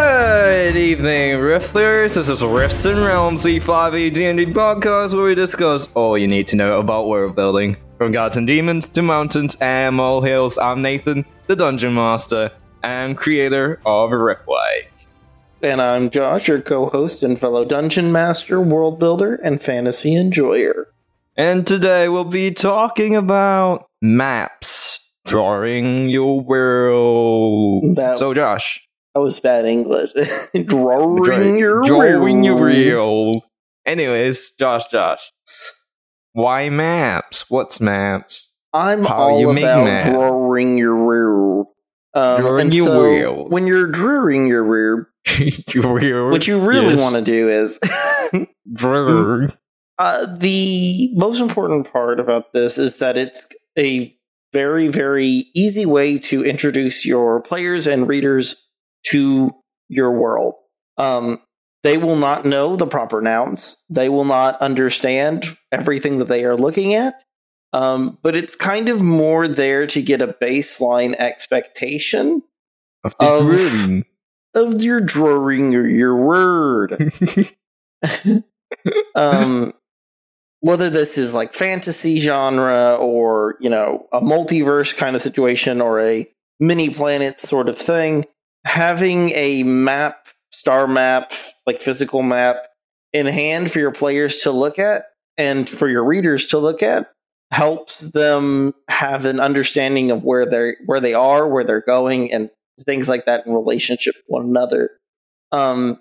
Good evening, Rifters. This is Rifts and Realms, the 5e D&D podcast where we discuss all you need to know about world building. From gods and demons to mountains and molehills, I'm Nathan, the Dungeon Master and creator of Riftwake. And I'm Josh, your co host and fellow dungeon master, world builder, and fantasy enjoyer. And today we'll be talking about maps, drawing your world. That- so, Josh, That was bad English. Drawing Dra- your drawing your real. Anyways, Josh, Josh, why maps? What's maps? I'm How all make about math. drawing your real. Um, Drawing your so real. When you're drawing your rear, what you really Yes. want to do is Draw. Uh, the most important part about this is that it's a very, very easy way to introduce your players and readers to your world. Um, they will not know the proper nouns. They will not understand everything that they are looking at. Um, but it's kind of more there to get a baseline expectation Of Of- of your drawing or your word. um whether this is like fantasy genre or you know a multiverse kind of situation or a mini planet sort of thing having a map star map like physical map in hand for your players to look at and for your readers to look at helps them have an understanding of where they're where they are where they're going and things like that in relationship to one another um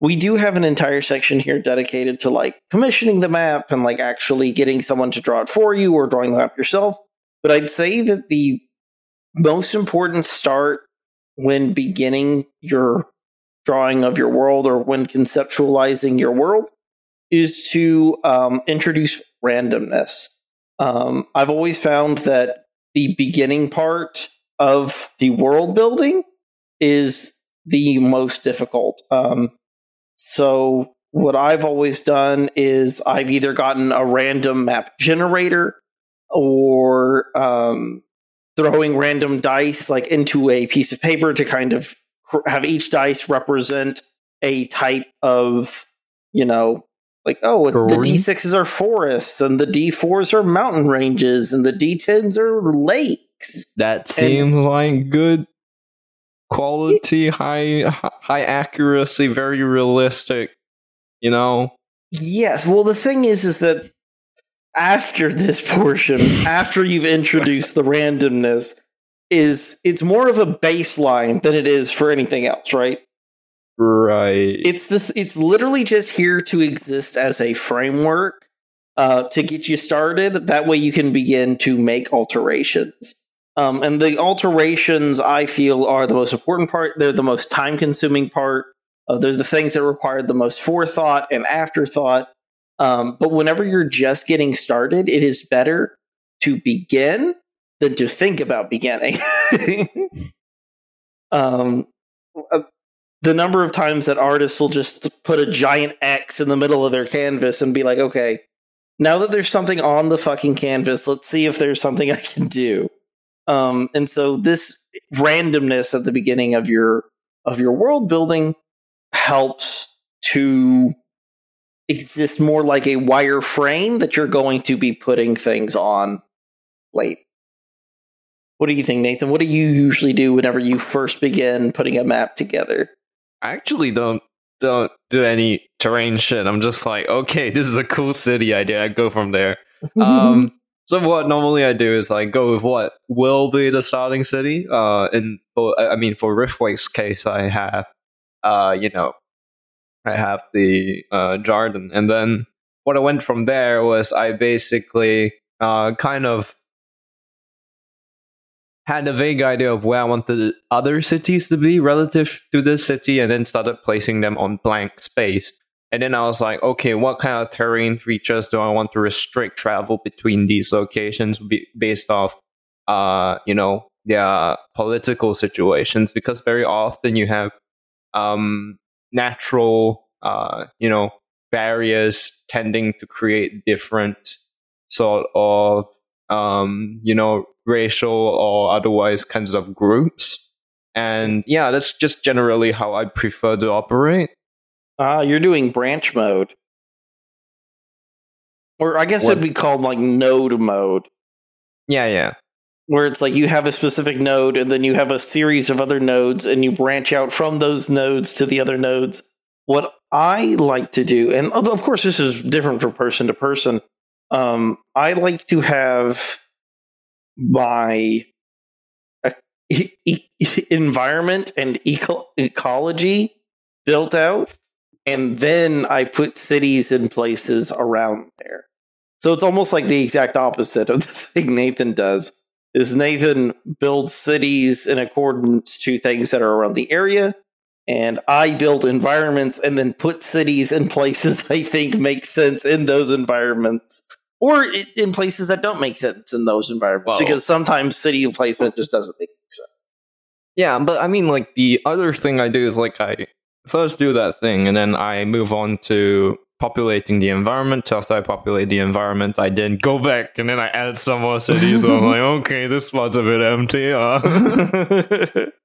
we do have an entire section here dedicated to like commissioning the map and like actually getting someone to draw it for you or drawing the map yourself. But I'd say that the most important start when beginning your drawing of your world or when conceptualizing your world is to um, introduce randomness. Um, I've always found that the beginning part of the world building is the most difficult. Um, so what I've always done is I've either gotten a random map generator or um, throwing random dice like into a piece of paper to kind of have each dice represent a type of, you know, like oh the d6s are forests and the d4s are mountain ranges and the d10s are lakes. That seems like good quality, high high accuracy, very realistic. You know, Yes. Well, the thing is, is that after this portion, after you've introduced the randomness, is it's more of a baseline than it is for anything else, right? right? It's this. It's literally just here to exist as a framework uh, to get you started. That way, you can begin to make alterations. Um, and the alterations, I feel, are the most important part. They're the most time-consuming part. Uh, they're the things that require the most forethought and afterthought. Um, but whenever you're just getting started, it is better to begin than to think about beginning. um, uh, the number of times that artists will just put a giant X in the middle of their canvas and be like, okay, now that there's something on the fucking canvas, let's see if there's something I can do. Um, and so this randomness at the beginning of your of your world building helps to exist more like a wire frame that you're going to be putting things on late. What do you think, Nathan? What do you usually do whenever you first begin putting a map together? I actually don't don't do any terrain shit. I'm just like, okay, this is a cool city idea. I go from there. Um, so what normally I do is like go with what will be the starting city. Uh, and for, I mean for Riftwake's case, I have, uh, you know, I have the uh Jarden, and then what I went from there was I basically uh kind of had a vague idea of where I wanted other cities to be relative to this city, and then started placing them on blank space. And then I was like, okay, what kind of terrain features do I want to restrict travel between these locations based off, uh, you know, their political situations? Because very often you have um, natural, uh, you know, barriers tending to create different sort of, um, you know, racial or otherwise kinds of groups. And yeah, that's just generally how I prefer to operate. Ah, you're doing branch mode. Or I guess What? it'd be called like node mode, Yeah, yeah. Where it's like you have a specific node and then you have a series of other nodes and you branch out from those nodes to the other nodes. What I like to do, and of course this is different from person to person, um, I like to have my uh, environment and eco- ecology built out and then I put cities and places around there. So it's almost like the exact opposite of the thing Nathan does. Is Nathan builds cities in accordance to things that are around the area, and I build environments and then put cities in places I think make sense in those environments, or in places that don't make sense in those environments. Because sometimes city placement just doesn't make sense. Yeah, but I mean, like, the other thing I do is, like, I first do that thing, and then I move on to populating the environment. After I populate the environment, I then go back, and then I add some more cities. so I'm like, okay, this spot's a bit empty. Uh.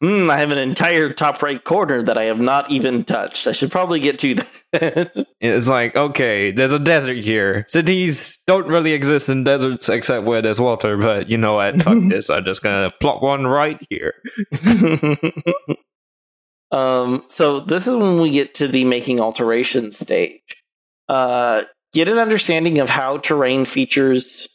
Hmm, I have an entire top right corner that I have not even touched. I should probably get to that. it's like, okay, there's a desert here. Cities don't really exist in deserts except where there's water, but you know what? Fuck this. I'm just gonna plot one right here. Um, so this is when we get to the making alterations stage. Uh, get an understanding of how terrain features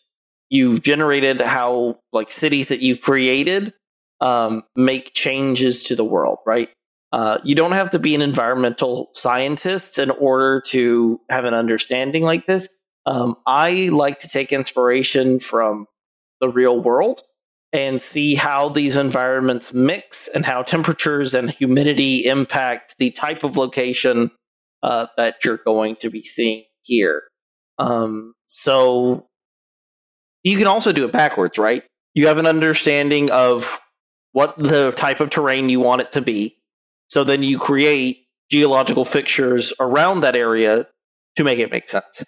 you've generated, how like cities that you've created um, make changes to the world. Right? Uh, you don't have to be an environmental scientist in order to have an understanding like this. Um, I like to take inspiration from the real world and see how these environments mix and how temperatures and humidity impact the type of location uh, that you're going to be seeing here. Um, so you can also do it backwards, right? You have an understanding of what the type of terrain you want it to be. So then you create geological fixtures around that area to make it make sense.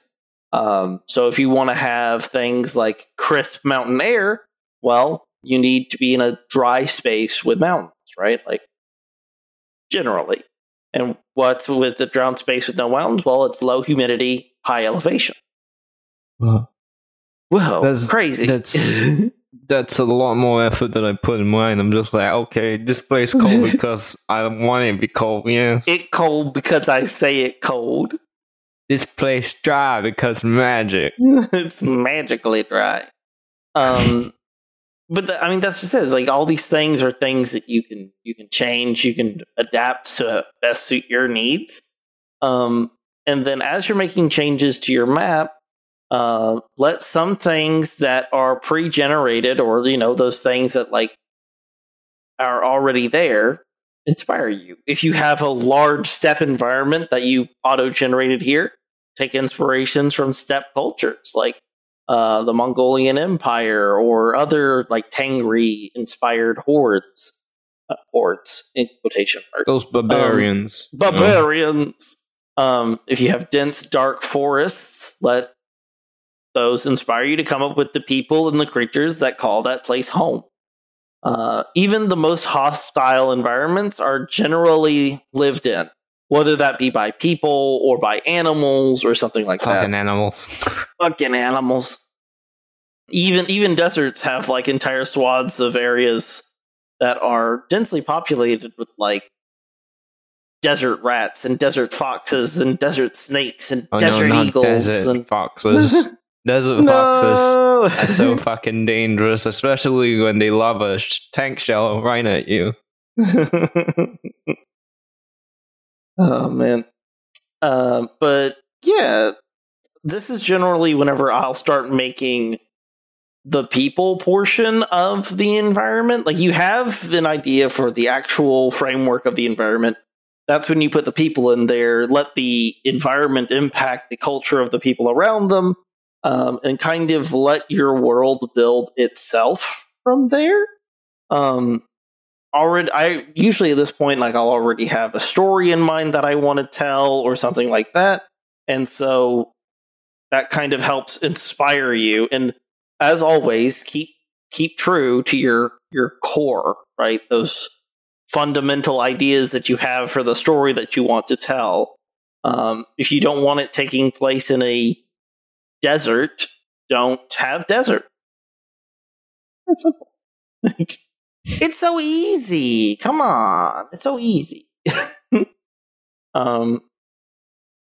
Um, so if you want to have things like crisp mountain air, well, you need to be in a dry space with mountains, right? Like generally. And what's with the dry space with no mountains? Well, it's low humidity, high elevation. Whoa, That's- crazy. that's- That's a lot more effort than I put in mine. I'm just like, okay, this place cold because I want it to be cold. Yeah, it cold because I say it cold. this place dry because magic. it's magically dry. Um, but the, I mean, that's just it. It's like all these things are things that you can you can change, you can adapt to best suit your needs. Um, and then as you're making changes to your map, uh, let some things that are pre-generated, or you know, those things that like are already there, inspire you. If you have a large steppe environment that you auto-generated here, take inspirations from steppe cultures like uh, the Mongolian Empire or other like Tengri inspired hordes. Uh, hordes in quotation marks. Those barbarians. you know? Barbarians. Um, if you have dense, dark forests, let those inspire you to come up with the people and the creatures that call that place home. Uh, even the most hostile environments are generally lived in, whether that be by people or by animals or something like that Fucking animals. fucking animals. even even deserts have like entire swaths of areas that are densely populated with like desert rats and desert foxes and desert snakes and Oh, desert no, eagles desert and foxes. desert No! foxes are so fucking dangerous, especially when they lob a tank shell right at you. oh man. Uh, but yeah, this is generally whenever I'll start making the people portion of the environment. Like you have an idea for the actual framework of the environment. That's when you put the people in there, let the environment impact the culture of the people around them, um, and kind of let your world build itself from there. Um, already I usually at this point like I'll already have a story in mind that I want to tell or something like that. And so that kind of helps inspire you and as always keep keep true to your your core, right? Those fundamental ideas that you have for the story that you want to tell. Um, if you don't want it taking place in a desert, don't have desert. That's simple. It's so easy. Come on. It's so easy. um,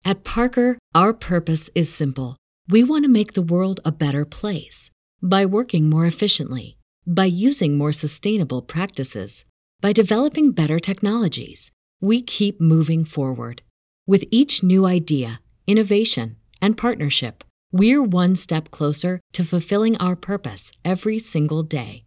At Parker, our purpose is simple. We want to make the world a better place by working more efficiently, by using more sustainable practices, by developing better technologies. We keep moving forward. With each new idea, innovation, and partnership, we're one step closer to fulfilling our purpose every single day.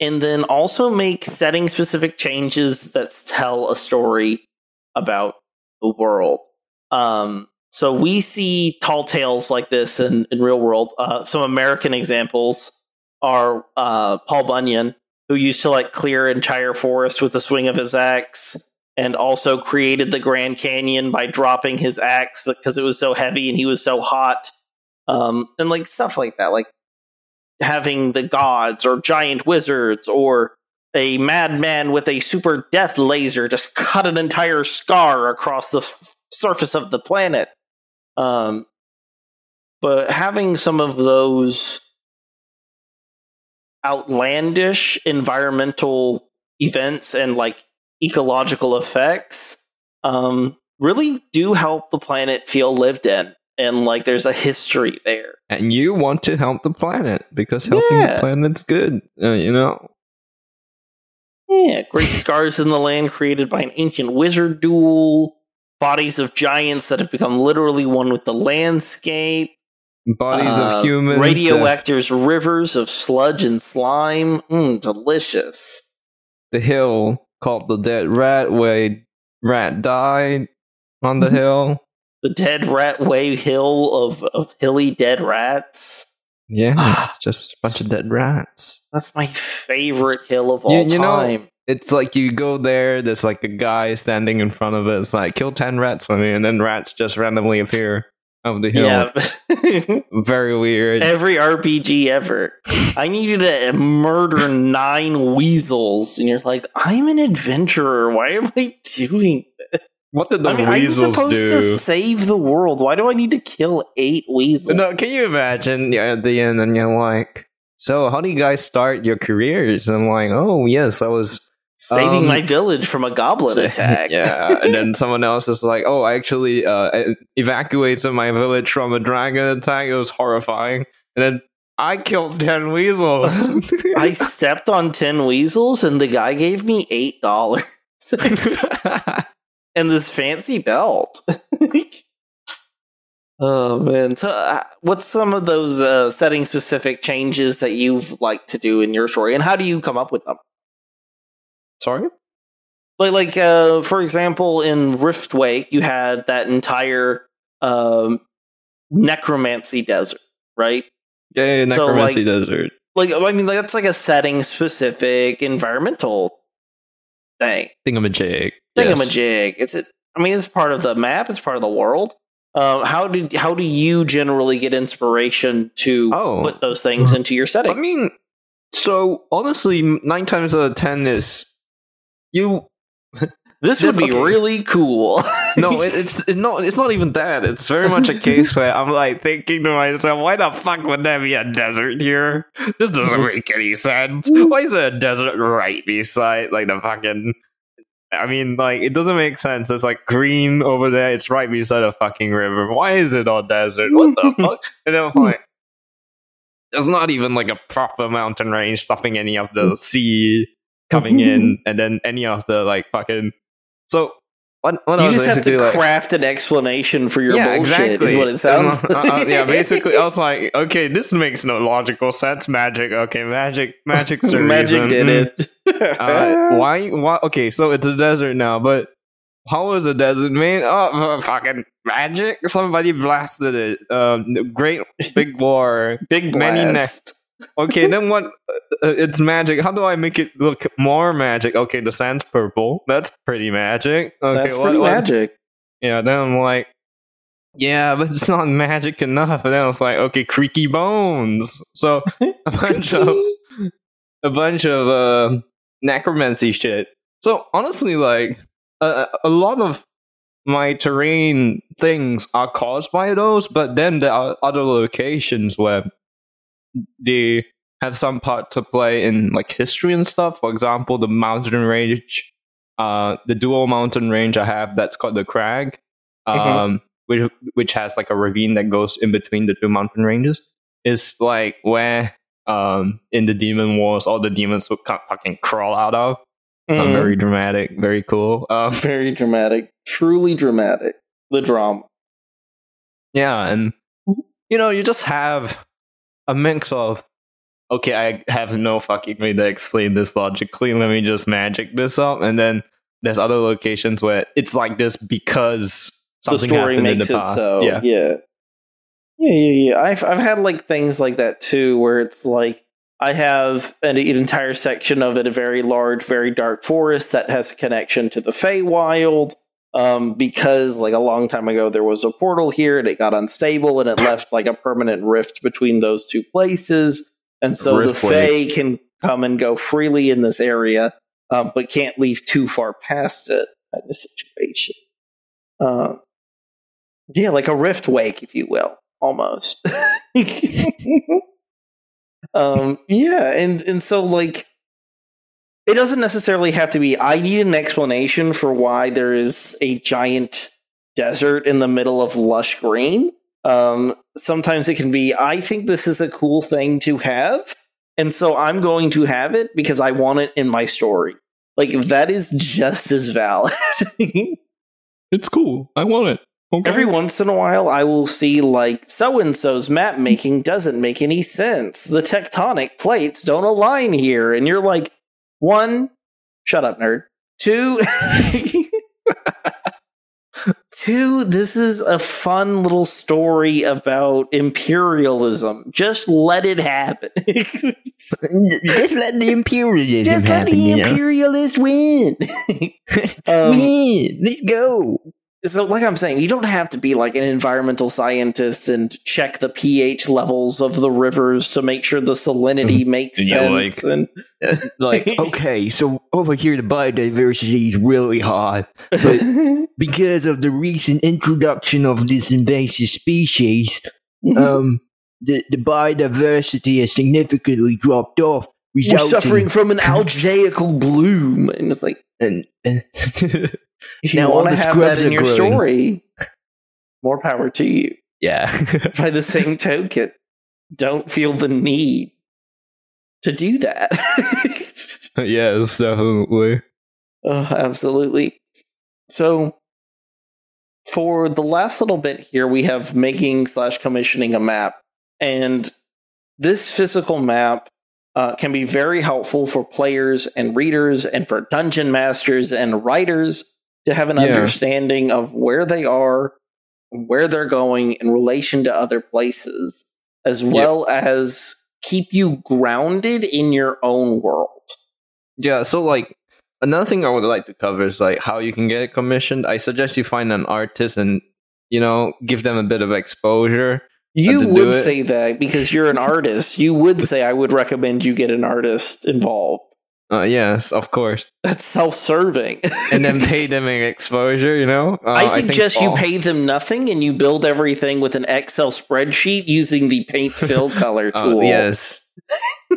And then also make setting specific changes that tell a story about the world. Um, so we see tall tales like this in, in real world. Uh, some American examples are uh, Paul Bunyan, who used to like clear entire forest with the swing of his axe, and also created the Grand Canyon by dropping his axe because it was so heavy and he was so hot, um, and like stuff like that. Like having the gods or giant wizards or a madman with a super death laser just cut an entire scar across the f- surface of the planet. Um, but having some of those outlandish environmental events and like ecological effects um, really do help the planet feel lived in and like there's a history there. And you want to help the planet because helping Yeah. the planet's good, uh, you know? Yeah, great scars in the land created by an ancient wizard duel, bodies of giants that have become literally one with the landscape, Bodies uh, of humans. radioactors, rivers of sludge and slime. Mm, delicious. the hill called the Dead Rat, where Rat died on the Mm-hmm. hill. The dead rat way hill of, of hilly dead rats. Yeah, ah, just a bunch of dead rats. That's my favorite hill of all You- you know- time. It's like you go there, there's like a guy standing in front of it. It's like, kill 10 rats for me, and then rats just randomly appear over the hill. yeah. Very weird. Every RPG ever. I need you to murder nine weasels, and you're like, I'm an adventurer. Why am I doing this? What did the I mean, I'm weasels supposed do? to save the world. Why do I need to kill eight weasels? No, can you imagine yeah, at the end and you're like, so how do you guys start your careers? And I'm like, oh yes, I was saving um, my village from a goblin attack? yeah, and then someone else is like, oh, I actually uh, evacuated my village from a dragon attack. It was horrifying. And then I killed ten weasels. I stepped on ten weasels, and the guy gave me eight dollars and this fancy belt. oh man! So, uh, what's some of those uh, setting specific changes that you've liked to do in your story, and how do you come up with them? Sorry. like like uh, for example, in Riftwake, you had that entire um, necromancy desert, right? Yeah, yeah So, necromancy like- desert. Like I mean, that's like a setting specific environmental thing. Thingamajig. Yes. thingamajig. It's a, I mean, it's part of the map. It's part of the world. Um, how do how do you generally get inspiration to Oh. put those things into your settings? I mean, so honestly, nine times out of ten is you. this would be okay. really cool. No, it, it's it's not. It's not even that. It's very much a case where I'm like thinking to myself, why the fuck would there be a desert here? This doesn't make any sense. Why is there a desert right beside like the fucking? I mean, like it doesn't make sense. There's like green over there. It's right beside a fucking river. Why is it all desert? What the fuck? And then I'm like, there's not even like a proper mountain range stopping any of the mm. sea coming in, and then any of the like fucking. So what? What you just have to like, craft an explanation for your yeah, bullshit. exactly. Is what it sounds. Uh, uh, like. yeah, basically, I was like, okay, this makes no logical sense. Magic, okay, magic, magic, Magic reason. did it. Uh, why? Why? Okay, so it's a desert now, but how was a desert made? Oh, fucking magic! Somebody blasted it. Um, great big war. Big many blast. Okay, then what? Uh, it's magic. How do I make it look more magic? Okay, the sand's purple. That's pretty magic. Okay, That's pretty what- magic. yeah, then I'm like, yeah, but it's not magic enough. And then I was like, okay, creaky bones. So a bunch of a bunch of uh, necromancy shit. So honestly, like a, a lot of my terrain things are caused by those, but then there are other locations where they have some part to play in like history and stuff. For example, the mountain range, uh, the dual mountain range I have that's called the Crag, um, which which has like a ravine that goes in between the two mountain ranges, is like where um in the demon wars all the demons would fucking crawl out of. Mhm. very dramatic, very cool. Um, Very dramatic. Truly dramatic. The drama. Yeah, and you know, you just have a mix of okay, I have no fucking way to explain this logically. Let me just magic this up, and then there's other locations where it's like this because something the story happened makes in the it past. so. yeah, yeah, yeah, yeah, yeah. I've I've had like things like that too, where it's like I have an, an entire section of it, a very large, very dark forest that has a connection to the Feywild. Um, because like a long time ago there was a portal here and it got unstable and it left like a permanent rift between those two places. And so the. Fey can come and go freely in this area, um, but can't leave too far past it kind of situation. Um, yeah, like a rift wake, if you will, almost. um, yeah, and and so like it doesn't necessarily have to be. I need an explanation for why there is a giant desert in the middle of lush green. Um, sometimes it can be. I think this is a cool thing to have, and so I'm going to have it because I want it in my story. Like that is just as valid. it's cool. I want it. Okay. Every once in a while, I will see like so and so's map making doesn't make any sense. The tectonic plates don't align here, and you're like, one, shut up, nerd. Two, two, this is a fun little story about imperialism. Just let it happen. Just let the imperialism Just let happen, the you know? imperialist win. um, Win, let's go. So like i'm saying you don't have to be like an environmental scientist and check the ph levels of the rivers to make sure the salinity makes Yeah, sense and like Okay, so over here the biodiversity is really high, but because of the recent introduction of this invasive species, um, the, the biodiversity has significantly dropped off, we're suffering from an algaical bloom and it's like and, and if you Now want to have that in your growing. story more power to you yeah. by the same token don't feel the need to do that yes, definitely. Oh, absolutely. So, for the last little bit here, we have making slash commissioning a map, and this physical map uh, can be very helpful for players and readers and for dungeon masters and writers to have an Yeah. understanding of where they are, where they're going in relation to other places, as well as keep you grounded in your own world. Yeah, so like another thing I would like to cover is like how you can get it commissioned. I suggest you find an artist and you know give them a bit of exposure. You would say that because you're an artist. You would say, I would recommend you get an artist involved. Uh, yes, of course, That's self serving. and then pay them an exposure. You know, uh, I suggest you all- pay them nothing and you build everything with an Excel spreadsheet using the paint fill color Uh, tool. yes,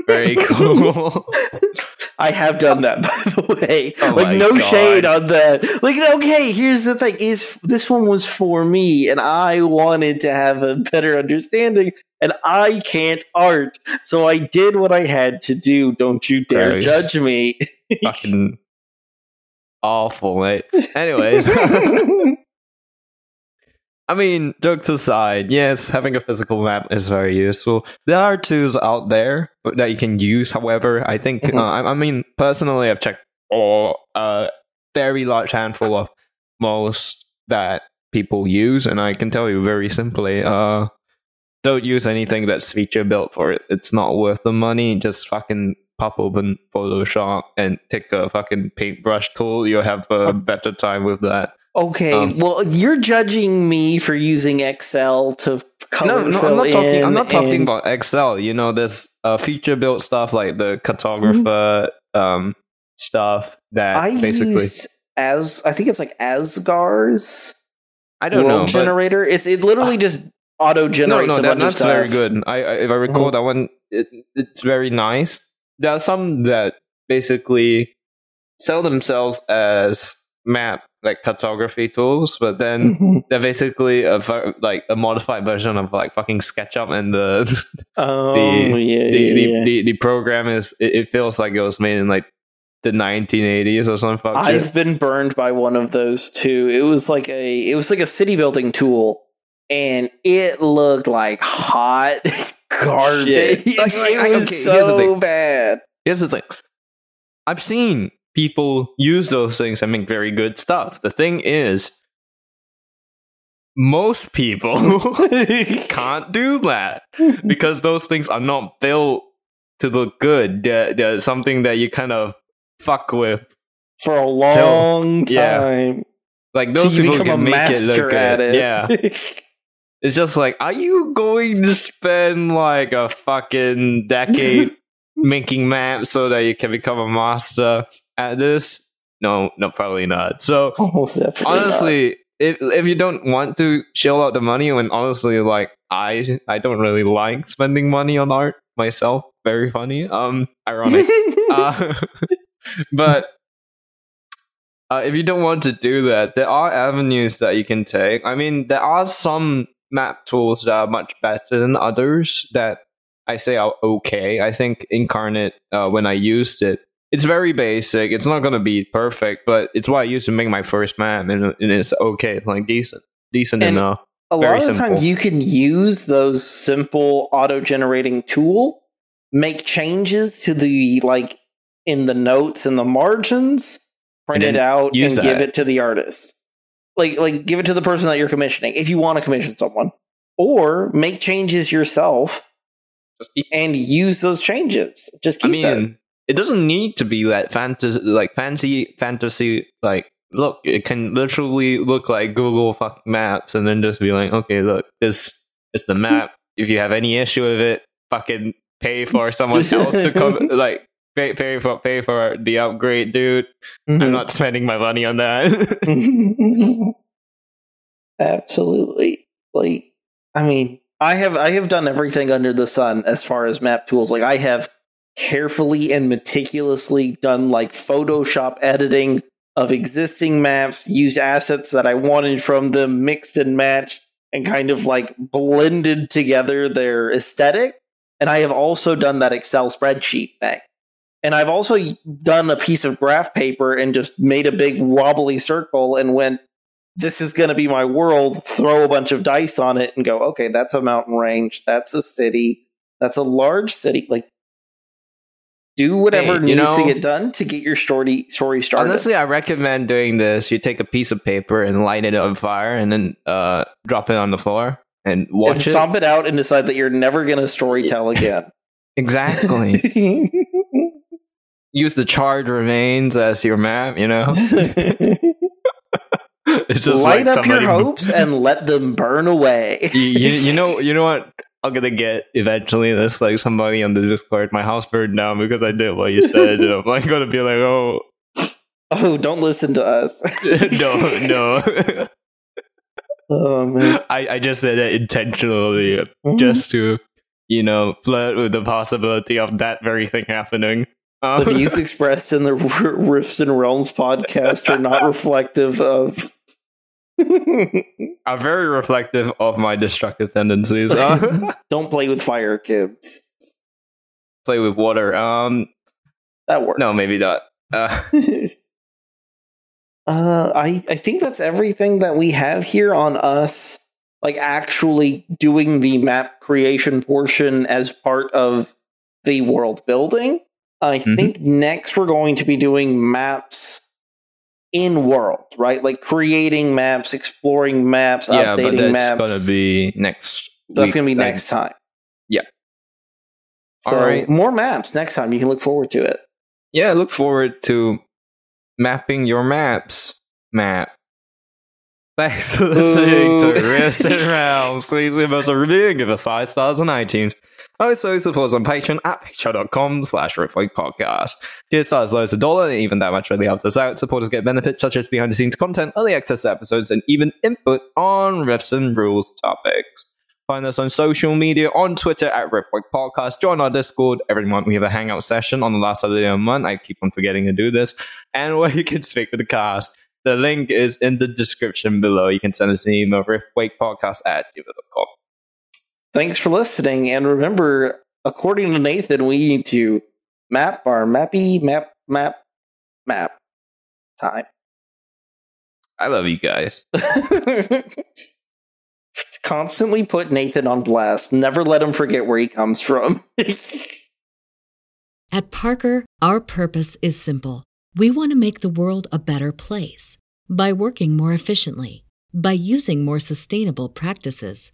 very cool. I have done that, by the way. Oh like, no God. shade on that. Like, okay, here's the thing: is this one was for me, and I wanted to have a better understanding, and I can't art, so I did what I had to do. Don't you dare Gross. judge me. Fucking awful, mate. Anyways. I mean, jokes aside, yes, having a physical map is very useful. There are tools out there that you can use. However, I think, Mhm. uh, I, I mean, personally, I've checked all a very large handful of most that people use, and I can tell you very simply, uh, don't use anything that's feature built for it. It's not worth the money. Just fucking pop open Photoshop and take a fucking paintbrush tool. You'll have a better time with that. Okay, Um, well, you're judging me for using Excel to color No, no, fill I'm not talking. I'm not talking about Excel. You know, there's uh, feature built stuff like the cartographer um, stuff that I basically. used as I think it's like Azgaar's I don't know, generator. It's it literally just auto generates no, a that, bunch of that's stuff. very good. I, I if I recall Mhm. that one, it, it's very nice. There are some that basically sell themselves as map like cartography tools, but then Mhm. they're basically a ver- like a modified version of like fucking SketchUp, and the oh the, yeah, the, yeah, the, yeah. the, the program is it, it feels like it was made in like the 1980s or something. fuck. I've been burned by one of those too. It was like a it was like a city building tool, and it looked like hot garbage. Shit. Like, it was okay, here's so thing. bad. Here's the thing. I've seen people use those things and make very good stuff. The thing is, most people can't do that because those things are not built to look good. They're, they're something that you kind of fuck with. For a long yeah. time, Like Till those you people become a can make it look master good. at it. Yeah. It's just like, are you going to spend like a fucking decade making maps so that you can become a master at this? No, no, probably not. So definitely not. honestly, if if you don't want to shell out the money, and honestly, like I I don't really like spending money on art myself. Very funny. Um, ironic. uh, but uh, if you don't want to do that, there are avenues that you can take. I mean, there are some map tools that are much better than others that I say are okay. I think Inkarnate, uh, when I used it, it's very basic. It's not going to be perfect, but it's what I used to make my first map, and, and it's okay. It's like decent, decent And- enough. a lot of the time you can use those simple auto generating tool make changes to the like in the notes and the margins print it out and use give it to the artist like like give it to the person that you're commissioning if you want to commission someone or make changes yourself and use those changes just I keep mean, that. It doesn't need to be that fantasy, like fancy fantasy. Like, look, it can literally look like Google fucking Maps, and then just be like, okay, look, this is the map. if you have any issue with it, fucking pay for someone else to come. Like, pay pay for pay for the upgrade, dude. I'm Mhm. not spending my money on that. Absolutely. Like, I mean, I have I have done everything under the sun as far as map tools. Like, I have carefully and meticulously done like Photoshop editing of existing maps, used assets that I wanted from them, mixed and matched, and kind of like blended together their aesthetic. And I have also done that Excel spreadsheet thing. And I've also done a piece of graph paper and just made a big wobbly circle and went, this is going to be my world, throw a bunch of dice on it and go, okay, that's a mountain range. That's a city. That's a large city. Like, do whatever Hey, you needs know- to get done to get your story story started. Honestly, I recommend doing this. You take a piece of paper and light it on fire, and then uh, drop it on the floor and and watch it. stomp it out and decide that you're never going to story tell again. Exactly. Use the charred remains as your map. You know, Light like up your hopes and let them burn away. you, you, you know, you know what? I'm gonna get eventually. This like somebody on the Discord. My house burned down because I did what you said. and I'm like gonna be like, oh oh, don't listen to us. no, no. oh man. I, I just said it intentionally, Mm-hmm. just to you know flirt with the possibility of that very thing happening. Um, the views expressed in the R- Rifts and Realms podcast are not reflective of. Are very reflective of my destructive tendencies. Uh, Don't play with fire, kids. play with water. Um, That works. no, maybe not. Uh, uh, I I think that's everything that we have here on us. Like actually doing the map creation portion as part of the world building. I Mhm. think next we're going to be doing maps in world, right? Like creating maps, exploring maps, yeah, but updating that's maps. gonna be next. That's week, going to be next time. Yeah. So Alright. more maps next time. You can look forward to it. yeah, look forward to mapping your maps. Map. Thanks for listening to Ooh. Rifts and Realms. Please leave us a review and give us five stars on iTunes. Also, support us on Patreon at patreon.com slash Podcast. Tier stars loads a dollar, even that much really helps us out. Supporters get benefits such as behind the scenes content, early access episodes, and even input on Rifts and Realms topics. Find us on social media on Twitter at Riftwake Podcast. Join our Discord. Every month we have a hangout session on the last Saturday of the month. I keep on forgetting to do this. And where you can speak with the cast. The link is in the description below. You can send us an email, riftwakepodcast at gmail.com. Thanks for listening. And remember, according to Nathan, we need to map our mappy map map map time. I love you guys. Constantly put Nathan on blast. Never let him forget where he comes from. At Parker, our purpose is simple. We want to make the world a better place by working more efficiently, by using more sustainable practices,